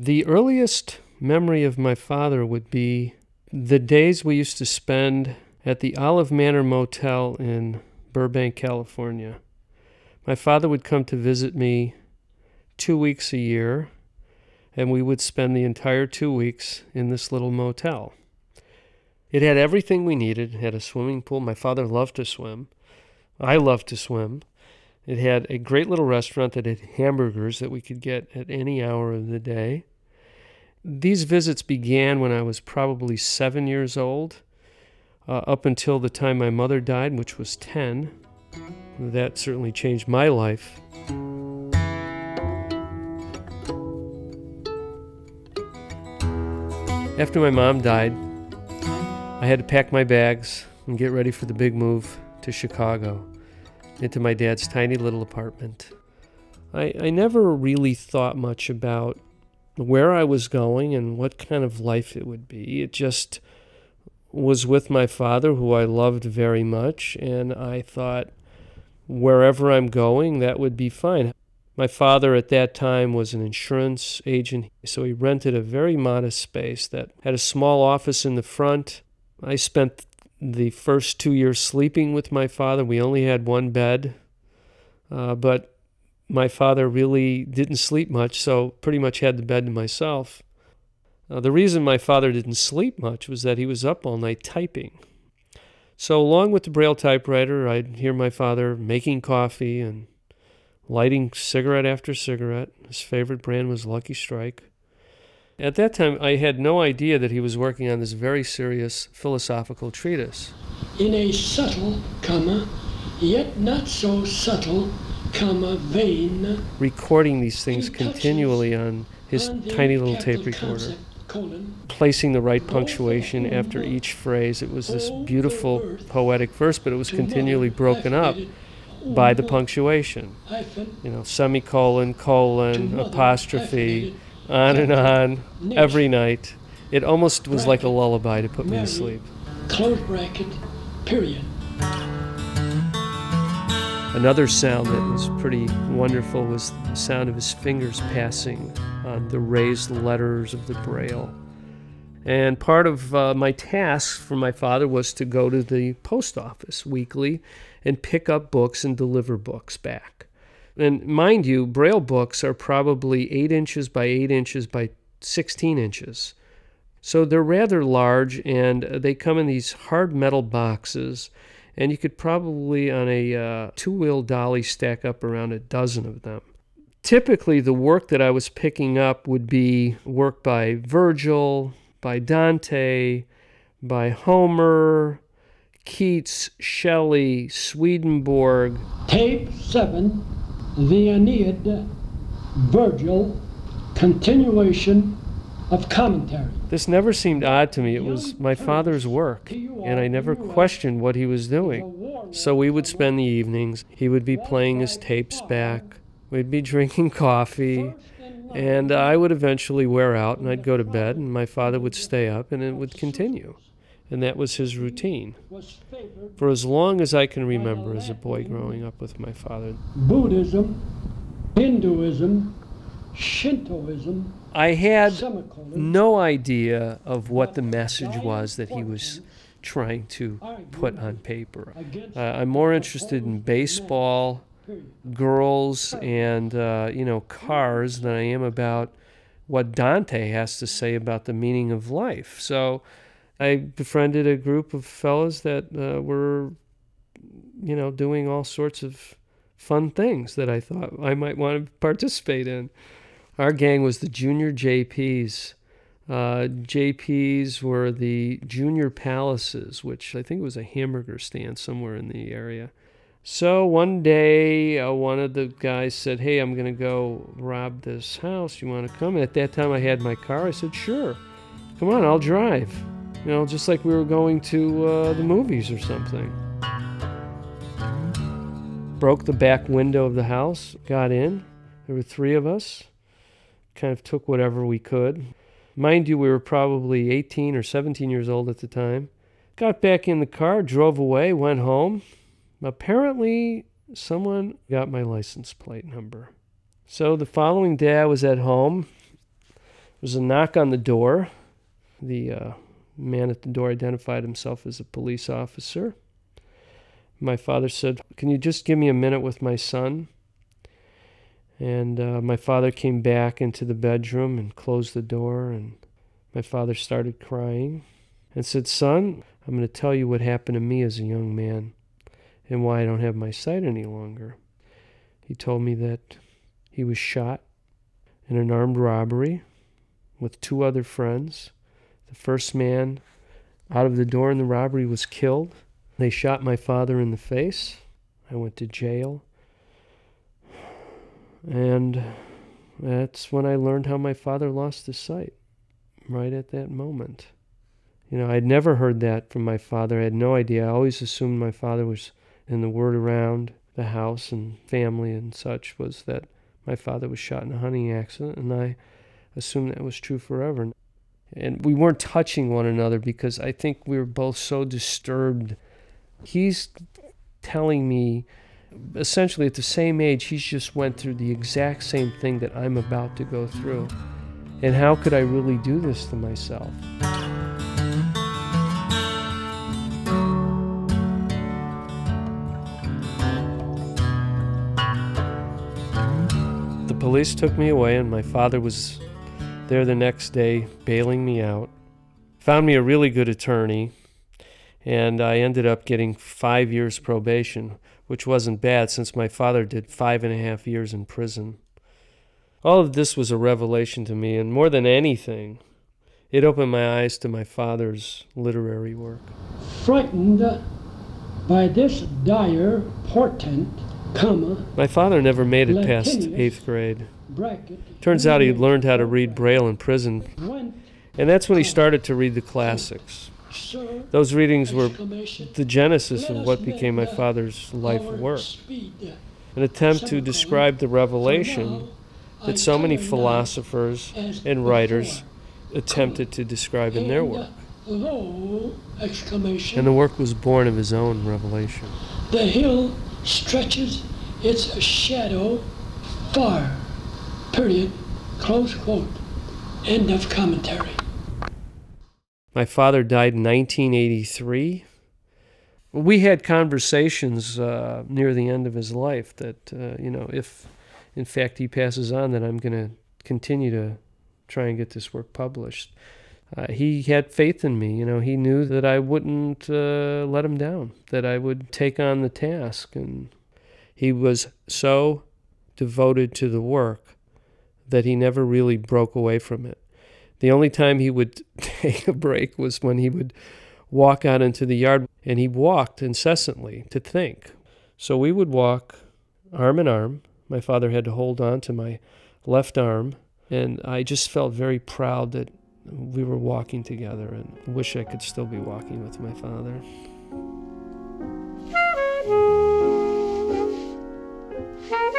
The earliest memory of my father would be the days we used to spend at the Olive Manor Motel in Burbank, California. My father would come to visit me two weeks a year, and we would spend the entire two weeks in this little motel. It had everything we needed. It had a swimming pool. My father loved to swim. I loved to swim. It had a great little restaurant that had hamburgers that we could get at any hour of the day. These visits began when I was probably seven years old, uh, up until the time my mother died, which was 10. That certainly changed my life. After my mom died, I had to pack my bags and get ready for the big move to Chicago, into my dad's tiny little apartment. I, I never really thought much about where I was going and what kind of life it would be. It just was with my father, who I loved very much, and I thought wherever I'm going, that would be fine. My father at that time was an insurance agent, so he rented a very modest space that had a small office in the front. I spent the first two years sleeping with my father. We only had one bed, uh, but my father really didn't sleep much, so pretty much had the bed to myself. Uh, the reason my father didn't sleep much was that he was up all night typing. So, along with the Braille typewriter, I'd hear my father making coffee and lighting cigarette after cigarette. His favorite brand was Lucky Strike. At that time, I had no idea that he was working on this very serious philosophical treatise. In a subtle, comma, yet not so subtle. Recording these things continually on his tiny little tape recorder. placing the right punctuation after each phrase. It was this beautiful poetic verse, but it was continually broken up by the punctuation. You know, semicolon, colon, apostrophe, on and on, every night. It almost was like a lullaby to put me to sleep. close bracket, period. Another sound that was pretty wonderful was the sound of his fingers passing on the raised letters of the Braille. And part of uh, my task for my father was to go to the post office weekly and pick up books and deliver books back. And mind you, Braille books are probably 8 inches by 8 inches by 16 inches. So they're rather large and they come in these hard metal boxes. And you could probably, on a uh, two wheel dolly, stack up around a dozen of them. Typically, the work that I was picking up would be work by Virgil, by Dante, by Homer, Keats, Shelley, Swedenborg, Tape 7, The Aeneid, Virgil, continuation of commentary. This never seemed odd to me. It was my father's work, and I never questioned what he was doing. So we would spend the evenings. He would be playing his tapes back. We'd be drinking coffee, and I would eventually wear out, and I'd go to bed, and my father would stay up, and it would continue. And that was his routine for as long as I can remember as a boy growing up with my father. Buddhism, Hinduism, Shintoism, I had no idea of what the message was that he was trying to put on paper. Uh, I'm more interested in baseball, girls, and uh, you know cars than I am about what Dante has to say about the meaning of life. So I befriended a group of fellas that uh, were, you know, doing all sorts of fun things that I thought I might want to participate in. Our gang was the Junior JPs. Uh, JPs were the Junior Palaces, which I think was a hamburger stand somewhere in the area. So one day, uh, one of the guys said, Hey, I'm going to go rob this house. You want to come? And at that time, I had my car. I said, Sure. Come on, I'll drive. You know, just like we were going to uh, the movies or something. Broke the back window of the house, got in. There were three of us. Kind of took whatever we could. Mind you, we were probably 18 or 17 years old at the time. Got back in the car, drove away, went home. Apparently, someone got my license plate number. So the following day, I was at home. There was a knock on the door. The uh, man at the door identified himself as a police officer. My father said, Can you just give me a minute with my son? And uh, my father came back into the bedroom and closed the door. And my father started crying and said, Son, I'm going to tell you what happened to me as a young man and why I don't have my sight any longer. He told me that he was shot in an armed robbery with two other friends. The first man out of the door in the robbery was killed. They shot my father in the face. I went to jail. And that's when I learned how my father lost his sight, right at that moment. You know, I'd never heard that from my father. I had no idea. I always assumed my father was, and the word around the house and family and such was that my father was shot in a hunting accident, and I assumed that was true forever. And we weren't touching one another because I think we were both so disturbed. He's telling me essentially at the same age he's just went through the exact same thing that I'm about to go through. And how could I really do this to myself? The police took me away and my father was there the next day bailing me out. Found me a really good attorney and I ended up getting five years probation, which wasn't bad since my father did five and a half years in prison. All of this was a revelation to me, and more than anything, it opened my eyes to my father's literary work. Frightened by this dire portent, comma, My father never made it past eighth grade. bracket. Turns out he learned how to read Braille in prison, and that's when he started to read the classics. Sir, Those readings were the genesis of what became my father's life work. speed. Uh, An attempt to describe the revelation I that so many philosophers and writers before. attempted to describe in their work. Uh, Lo. And the work was born of his own revelation. The hill stretches its shadow far. Period. Close quote. End of commentary. My father died in 1983. We had conversations uh, near the end of his life that, uh, you know, if in fact he passes on, that I'm going to continue to try and get this work published. Uh, he had faith in me. You know, he knew that I wouldn't uh, let him down, that I would take on the task. And he was so devoted to the work that he never really broke away from it. The only time he would take a break was when he would walk out into the yard, and he walked incessantly to think. So we would walk arm in arm. My father had to hold on to my left arm, and I just felt very proud that we were walking together and wish I could still be walking with my father.